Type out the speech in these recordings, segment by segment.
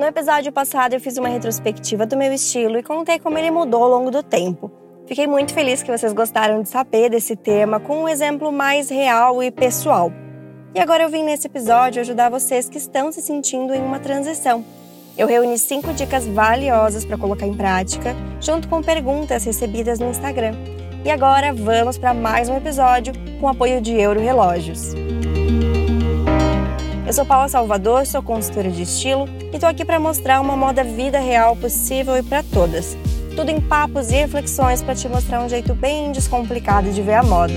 No episódio passado eu fiz uma retrospectiva do meu estilo e contei como ele mudou ao longo do tempo. Fiquei muito feliz que vocês gostaram de saber desse tema com um exemplo mais real e pessoal. E agora eu vim nesse episódio ajudar vocês que estão se sentindo em uma transição. Eu reuni cinco dicas valiosas para colocar em prática, junto com perguntas recebidas no Instagram. E agora vamos para mais um episódio com apoio de Euro Relógios. Eu sou Paula Salvador, sou consultora de estilo e estou aqui para mostrar uma moda vida real possível e para todas. Tudo em papos e reflexões para te mostrar um jeito bem descomplicado de ver a moda.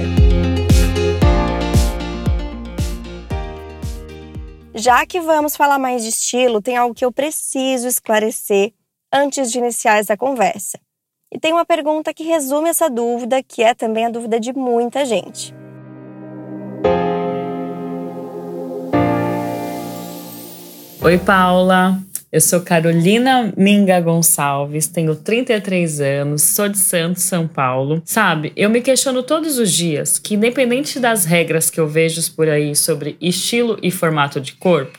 Já que vamos falar mais de estilo, tem algo que eu preciso esclarecer antes de iniciar essa conversa. E tem uma pergunta que resume essa dúvida, que é também a dúvida de muita gente. Oi, Paula. Eu sou Carolina Minga Gonçalves, tenho 33 anos, sou de Santos, São Paulo. Sabe, eu me questiono todos os dias que, independente das regras que eu vejo por aí sobre estilo e formato de corpo,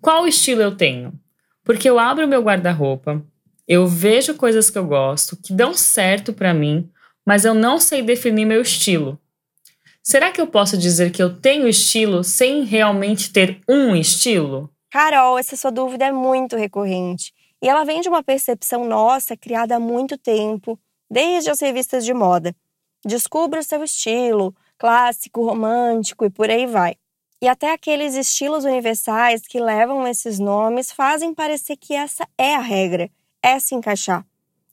qual estilo eu tenho? Porque eu abro meu guarda-roupa, eu vejo coisas que eu gosto, que dão certo para mim, mas eu não sei definir meu estilo. Será que eu posso dizer que eu tenho estilo sem realmente ter um estilo? Carol, essa sua dúvida é muito recorrente. E ela vem de uma percepção nossa criada há muito tempo, desde as revistas de moda. Descubra o seu estilo, clássico, romântico e por aí vai. E até aqueles estilos universais que levam esses nomes fazem parecer que essa é a regra, é se encaixar.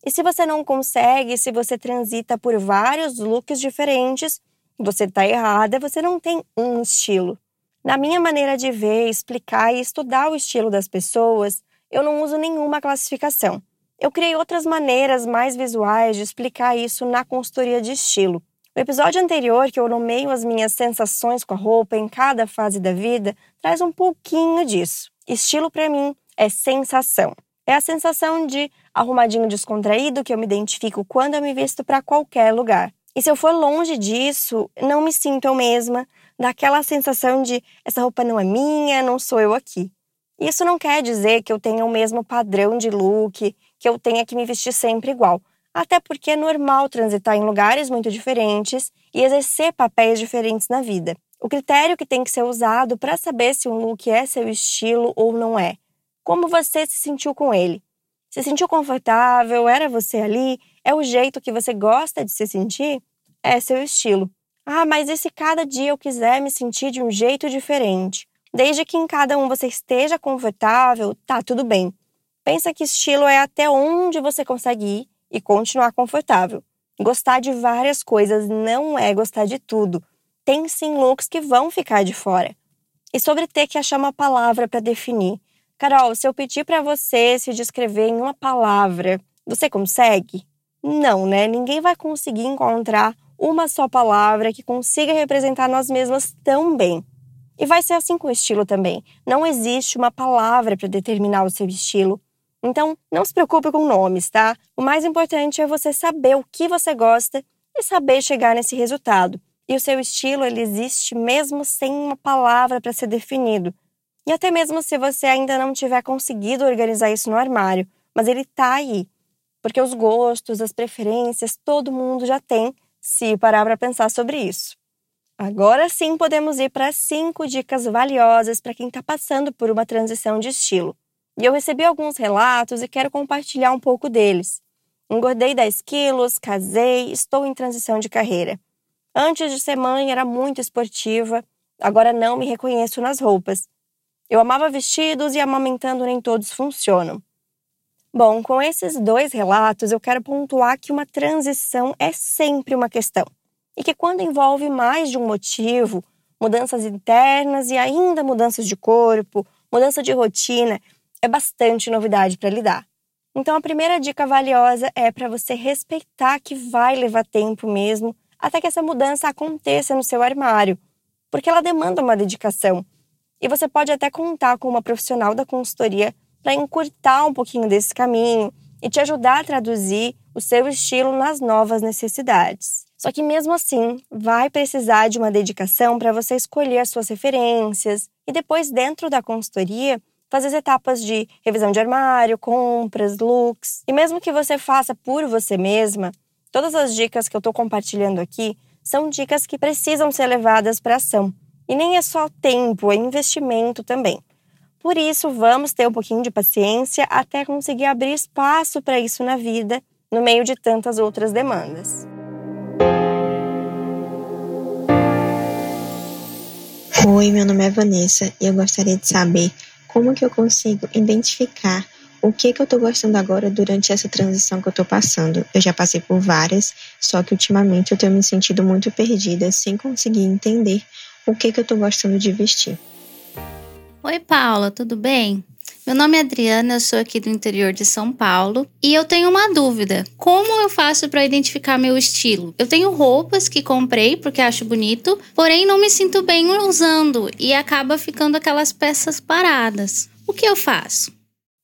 E se você não consegue, se você transita por vários looks diferentes, você está errada, você não tem um estilo. Na minha maneira de ver, explicar e estudar o estilo das pessoas, eu não uso nenhuma classificação. Eu criei outras maneiras mais visuais de explicar isso na consultoria de estilo. O episódio anterior, que eu nomeio as minhas sensações com a roupa em cada fase da vida, traz um pouquinho disso. Estilo para mim é sensação. É a sensação de arrumadinho descontraído que eu me identifico quando eu me visto para qualquer lugar. E se eu for longe disso, não me sinto eu mesma, daquela sensação de essa roupa não é minha, não sou eu aqui. Isso não quer dizer que eu tenha o mesmo padrão de look, que eu tenha que me vestir sempre igual. Até porque é normal transitar em lugares muito diferentes e exercer papéis diferentes na vida. O critério que tem que ser usado para saber se um look é seu estilo ou não é. Como você se sentiu com ele? Se sentiu confortável? Era você ali? É o jeito que você gosta de se sentir? É seu estilo. Ah, mas e se cada dia eu quiser me sentir de um jeito diferente? Desde que em cada um você esteja confortável, tá tudo bem. Pensa que estilo é até onde você consegue ir e continuar confortável. Gostar de várias coisas não é gostar de tudo. Tem sim looks que vão ficar de fora. E sobre ter que achar uma palavra para definir. Carol, se eu pedir para você se descrever em uma palavra, você consegue? Não, né? Ninguém vai conseguir encontrar uma só palavra que consiga representar nós mesmas tão bem. E vai ser assim com o estilo também. Não existe uma palavra para determinar o seu estilo. Então, não se preocupe com nomes, tá? O mais importante é você saber o que você gosta e saber chegar nesse resultado. E o seu estilo, ele existe mesmo sem uma palavra para ser definido. E até mesmo se você ainda não tiver conseguido organizar isso no armário, mas ele tá aí. Porque os gostos, as preferências, todo mundo já tem se parar para pensar sobre isso. Agora sim podemos ir para cinco dicas valiosas para quem está passando por uma transição de estilo. E eu recebi alguns relatos e quero compartilhar um pouco deles. Engordei 10 quilos, casei, estou em transição de carreira. Antes de ser mãe era muito esportiva, agora não me reconheço nas roupas. Eu amava vestidos e amamentando nem todos funcionam. Bom, com esses dois relatos, eu quero pontuar que uma transição é sempre uma questão e que quando envolve mais de um motivo, mudanças internas e ainda mudanças de corpo, mudança de rotina, é bastante novidade para lidar. Então, a primeira dica valiosa é para você respeitar que vai levar tempo mesmo até que essa mudança aconteça no seu armário, porque ela demanda uma dedicação. E você pode até contar com uma profissional da consultoria para encurtar um pouquinho desse caminho e te ajudar a traduzir o seu estilo nas novas necessidades. Só que mesmo assim, vai precisar de uma dedicação para você escolher as suas referências e depois dentro da consultoria fazer as etapas de revisão de armário, compras, looks. E mesmo que você faça por você mesma, todas as dicas que eu estou compartilhando aqui são dicas que precisam ser levadas para ação. E nem é só tempo, é investimento também. Por isso, vamos ter um pouquinho de paciência até conseguir abrir espaço para isso na vida, no meio de tantas outras demandas. Oi, meu nome é Vanessa e eu gostaria de saber como que eu consigo identificar o que que eu tô gostando agora durante essa transição que eu tô passando. Eu já passei por várias, só que ultimamente eu tenho me sentido muito perdida, sem conseguir entender o que que eu tô gostando de vestir. Oi, Paula, tudo bem? Meu nome é Adriana, eu sou aqui do interior de São Paulo e eu tenho uma dúvida. Como eu faço para identificar meu estilo? Eu tenho roupas que comprei porque acho bonito, porém não me sinto bem usando e acaba ficando aquelas peças paradas. O que eu faço?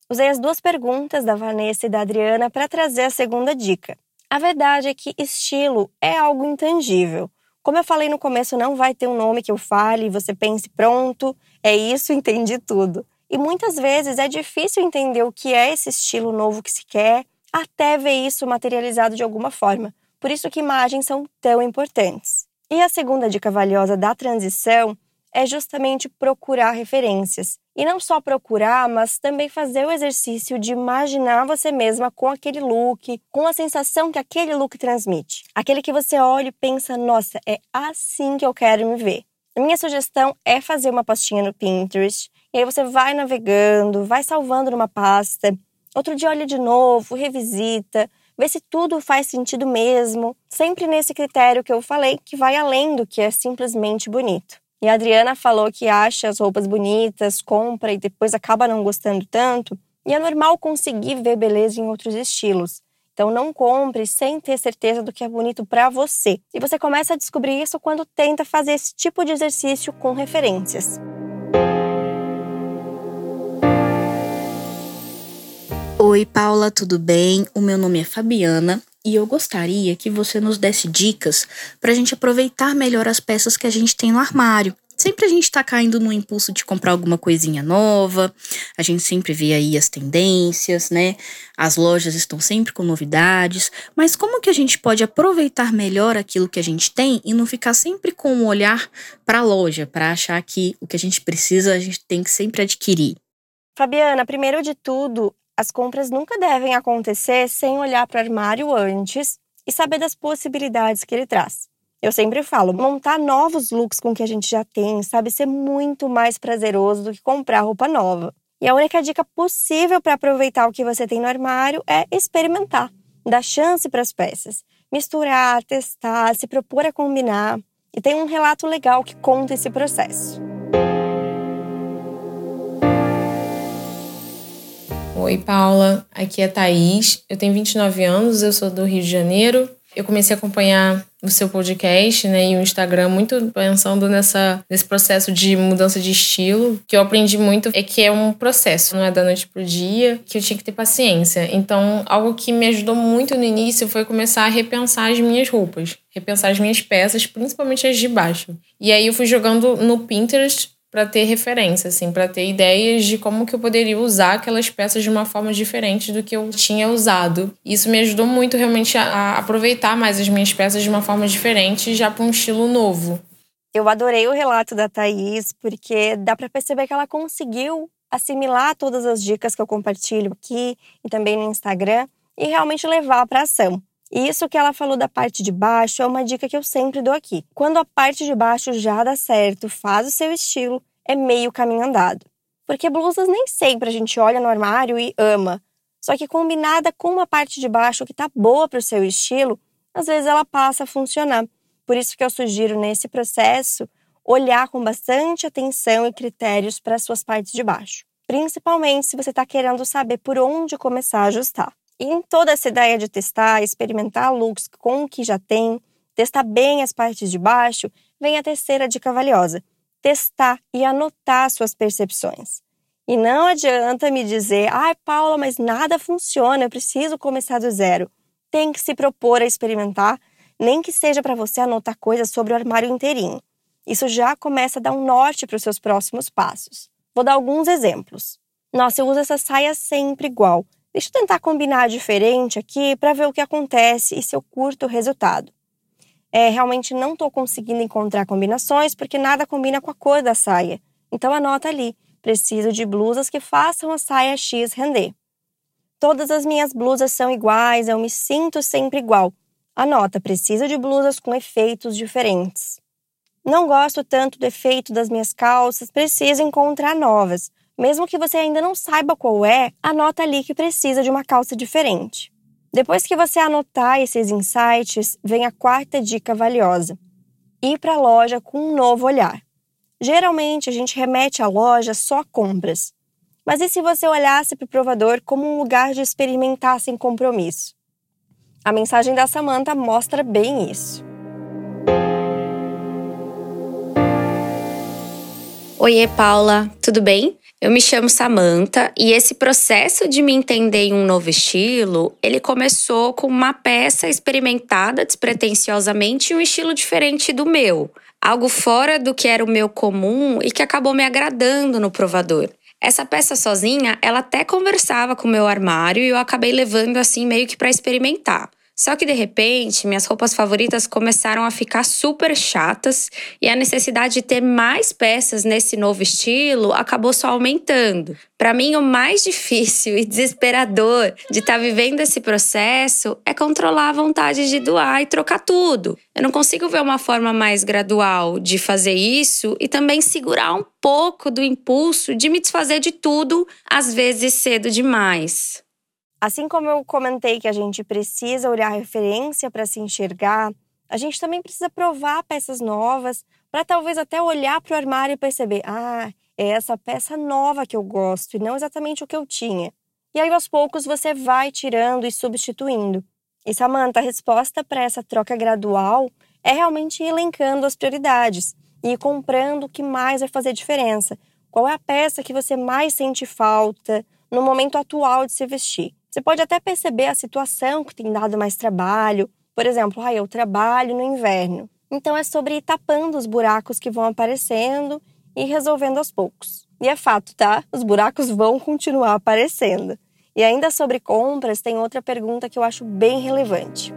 Usei as duas perguntas da Vanessa e da Adriana para trazer a segunda dica. A verdade é que estilo é algo intangível. Como eu falei no começo, não vai ter um nome que eu fale e você pense, pronto, é isso, entendi tudo. E muitas vezes é difícil entender o que é esse estilo novo que se quer, até ver isso materializado de alguma forma. Por isso que imagens são tão importantes. E a segunda dica valiosa da transição é justamente procurar referências. E não só procurar, mas também fazer o exercício de imaginar você mesma com aquele look, com a sensação que aquele look transmite. Aquele que você olha e pensa, nossa, é assim que eu quero me ver. Minha sugestão é fazer uma pastinha no Pinterest e aí você vai navegando, vai salvando numa pasta. Outro dia olha de novo, revisita, vê se tudo faz sentido mesmo, sempre nesse critério que eu falei, que vai além do que é simplesmente bonito. E a Adriana falou que acha as roupas bonitas, compra e depois acaba não gostando tanto. E é normal conseguir ver beleza em outros estilos. Então não compre sem ter certeza do que é bonito para você. E você começa a descobrir isso quando tenta fazer esse tipo de exercício com referências. Oi, Paula, tudo bem? O meu nome é Fabiana e eu gostaria que você nos desse dicas para a gente aproveitar melhor as peças que a gente tem no armário. Sempre a gente está caindo no impulso de comprar alguma coisinha nova, a gente sempre vê aí as tendências, né? As lojas estão sempre com novidades, mas como que a gente pode aproveitar melhor aquilo que a gente tem e não ficar sempre com um olhar para a loja, para achar que o que a gente precisa a gente tem que sempre adquirir? Fabiana, primeiro de tudo, as compras nunca devem acontecer sem olhar para o armário antes e saber das possibilidades que ele traz. Eu sempre falo, montar novos looks com o que a gente já tem, sabe, ser muito mais prazeroso do que comprar roupa nova. E a única dica possível para aproveitar o que você tem no armário é experimentar, dar chance para as peças, misturar, testar, se propor a combinar. E tem um relato legal que conta esse processo. Oi, Paula. Aqui é Thaís. Eu tenho 29 anos, eu sou do Rio de Janeiro. Eu comecei a acompanhar o seu podcast, né, e o Instagram muito pensando nessa nesse processo de mudança de estilo, que eu aprendi muito é que é um processo, não é da noite pro dia, que eu tinha que ter paciência. Então, algo que me ajudou muito no início foi começar a repensar as minhas roupas, repensar as minhas peças, principalmente as de baixo. E aí eu fui jogando no Pinterest para ter referência, assim, para ter ideias de como que eu poderia usar aquelas peças de uma forma diferente do que eu tinha usado. Isso me ajudou muito realmente a aproveitar mais as minhas peças de uma forma diferente, já para um estilo novo. Eu adorei o relato da Thaís, porque dá para perceber que ela conseguiu assimilar todas as dicas que eu compartilho aqui e também no Instagram e realmente levar para ação. E isso que ela falou da parte de baixo é uma dica que eu sempre dou aqui. Quando a parte de baixo já dá certo, faz o seu estilo, é meio caminho andado. Porque blusas nem sempre a gente olha no armário e ama. Só que combinada com uma parte de baixo que tá boa para o seu estilo, às vezes ela passa a funcionar. Por isso que eu sugiro nesse processo olhar com bastante atenção e critérios para as suas partes de baixo. Principalmente se você está querendo saber por onde começar a ajustar. Em toda essa ideia de testar, experimentar looks com o que já tem, testar bem as partes de baixo, vem a terceira dica valiosa: testar e anotar suas percepções. E não adianta me dizer, ai, Paula, mas nada funciona, eu preciso começar do zero. Tem que se propor a experimentar, nem que seja para você anotar coisas sobre o armário inteirinho. Isso já começa a dar um norte para os seus próximos passos. Vou dar alguns exemplos. Nossa, eu uso essa saia sempre igual. Deixa eu tentar combinar diferente aqui para ver o que acontece e se eu curto o resultado. É, realmente não estou conseguindo encontrar combinações porque nada combina com a cor da saia. Então anota ali, preciso de blusas que façam a saia X render. Todas as minhas blusas são iguais, eu me sinto sempre igual. Anota, preciso de blusas com efeitos diferentes. Não gosto tanto do efeito das minhas calças, preciso encontrar novas. Mesmo que você ainda não saiba qual é, anota ali que precisa de uma calça diferente. Depois que você anotar esses insights, vem a quarta dica valiosa: ir para a loja com um novo olhar. Geralmente a gente remete à loja só compras. Mas e se você olhasse para o provador como um lugar de experimentar sem compromisso? A mensagem da Samantha mostra bem isso. Oiê, Paula, tudo bem? Eu me chamo Samantha e esse processo de me entender em um novo estilo, ele começou com uma peça experimentada despretensiosamente em um estilo diferente do meu, algo fora do que era o meu comum e que acabou me agradando no provador. Essa peça sozinha, ela até conversava com o meu armário e eu acabei levando assim meio que para experimentar. Só que de repente, minhas roupas favoritas começaram a ficar super chatas e a necessidade de ter mais peças nesse novo estilo acabou só aumentando. Para mim, o mais difícil e desesperador de estar tá vivendo esse processo é controlar a vontade de doar e trocar tudo. Eu não consigo ver uma forma mais gradual de fazer isso e também segurar um pouco do impulso de me desfazer de tudo, às vezes cedo demais. Assim como eu comentei que a gente precisa olhar referência para se enxergar, a gente também precisa provar peças novas para talvez até olhar para o armário e perceber: ah, é essa peça nova que eu gosto e não exatamente o que eu tinha. E aí, aos poucos, você vai tirando e substituindo. E Samantha, a resposta para essa troca gradual é realmente elencando as prioridades e comprando o que mais vai fazer diferença. Qual é a peça que você mais sente falta no momento atual de se vestir? Você pode até perceber a situação que tem dado mais trabalho. Por exemplo, ah, eu trabalho no inverno. Então é sobre ir tapando os buracos que vão aparecendo e resolvendo aos poucos. E é fato, tá? Os buracos vão continuar aparecendo. E ainda sobre compras, tem outra pergunta que eu acho bem relevante.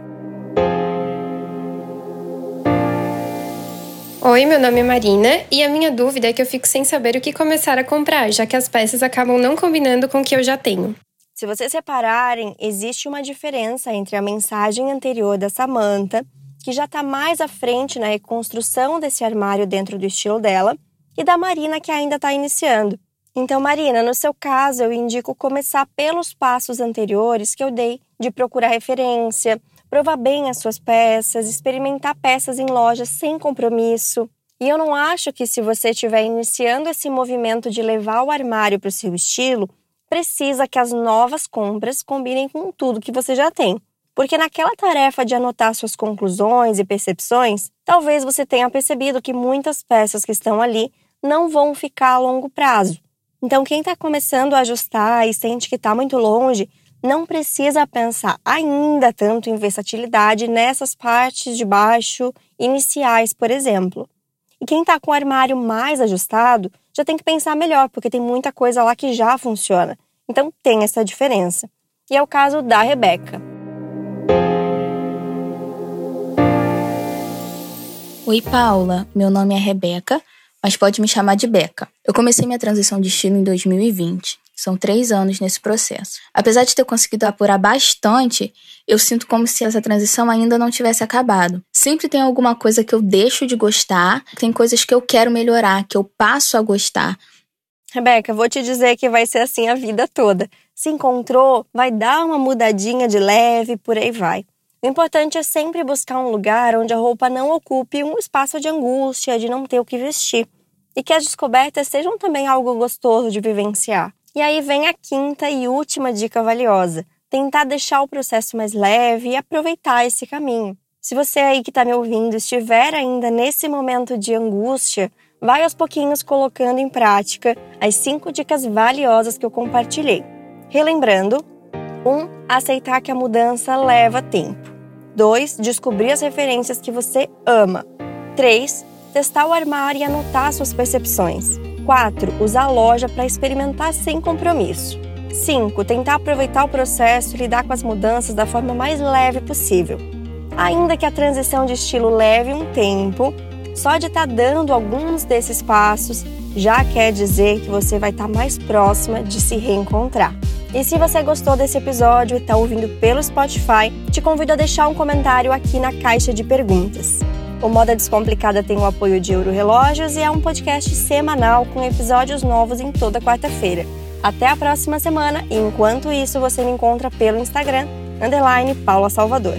Oi, meu nome é Marina e a minha dúvida é que eu fico sem saber o que começar a comprar, já que as peças acabam não combinando com o que eu já tenho. Se vocês repararem, existe uma diferença entre a mensagem anterior da Samantha, que já está mais à frente na reconstrução desse armário dentro do estilo dela, e da Marina, que ainda está iniciando. Então, Marina, no seu caso, eu indico começar pelos passos anteriores que eu dei de procurar referência, provar bem as suas peças, experimentar peças em lojas sem compromisso. E eu não acho que se você estiver iniciando esse movimento de levar o armário para o seu estilo, precisa que as novas compras combinem com tudo que você já tem. Porque naquela tarefa de anotar suas conclusões e percepções, talvez você tenha percebido que muitas peças que estão ali não vão ficar a longo prazo. Então, quem está começando a ajustar e sente que está muito longe, não precisa pensar ainda tanto em versatilidade nessas partes de baixo iniciais, por exemplo. E quem está com o armário mais ajustado já tem que pensar melhor, porque tem muita coisa lá que já funciona. Então tem essa diferença. E é o caso da Rebeca. Oi, Paula. Meu nome é Rebeca, mas pode me chamar de Beca. Eu comecei minha transição de estilo em 2020. São três anos nesse processo. Apesar de ter conseguido apurar bastante, eu sinto como se essa transição ainda não tivesse acabado. Sempre tem alguma coisa que eu deixo de gostar, tem coisas que eu quero melhorar, que eu passo a gostar. Rebeca, vou te dizer que vai ser assim a vida toda. Se encontrou, vai dar uma mudadinha de leve, por aí vai. O importante é sempre buscar um lugar onde a roupa não ocupe um espaço de angústia, de não ter o que vestir. E que as descobertas sejam também algo gostoso de vivenciar. E aí vem a quinta e última dica valiosa: tentar deixar o processo mais leve e aproveitar esse caminho. Se você aí que está me ouvindo estiver ainda nesse momento de angústia, vai aos pouquinhos colocando em prática as cinco dicas valiosas que eu compartilhei. Relembrando: 1. Um, aceitar que a mudança leva tempo. 2. Descobrir as referências que você ama. 3. Testar o armário e anotar suas percepções. 4. Usar a loja para experimentar sem compromisso. 5. Tentar aproveitar o processo e lidar com as mudanças da forma mais leve possível. Ainda que a transição de estilo leve um tempo, só de estar tá dando alguns desses passos já quer dizer que você vai estar tá mais próxima de se reencontrar. E se você gostou desse episódio e está ouvindo pelo Spotify, te convido a deixar um comentário aqui na caixa de perguntas. O Moda Descomplicada tem o apoio de Euro Relógios e é um podcast semanal com episódios novos em toda quarta-feira. Até a próxima semana e enquanto isso você me encontra pelo Instagram, underline Paula Salvador.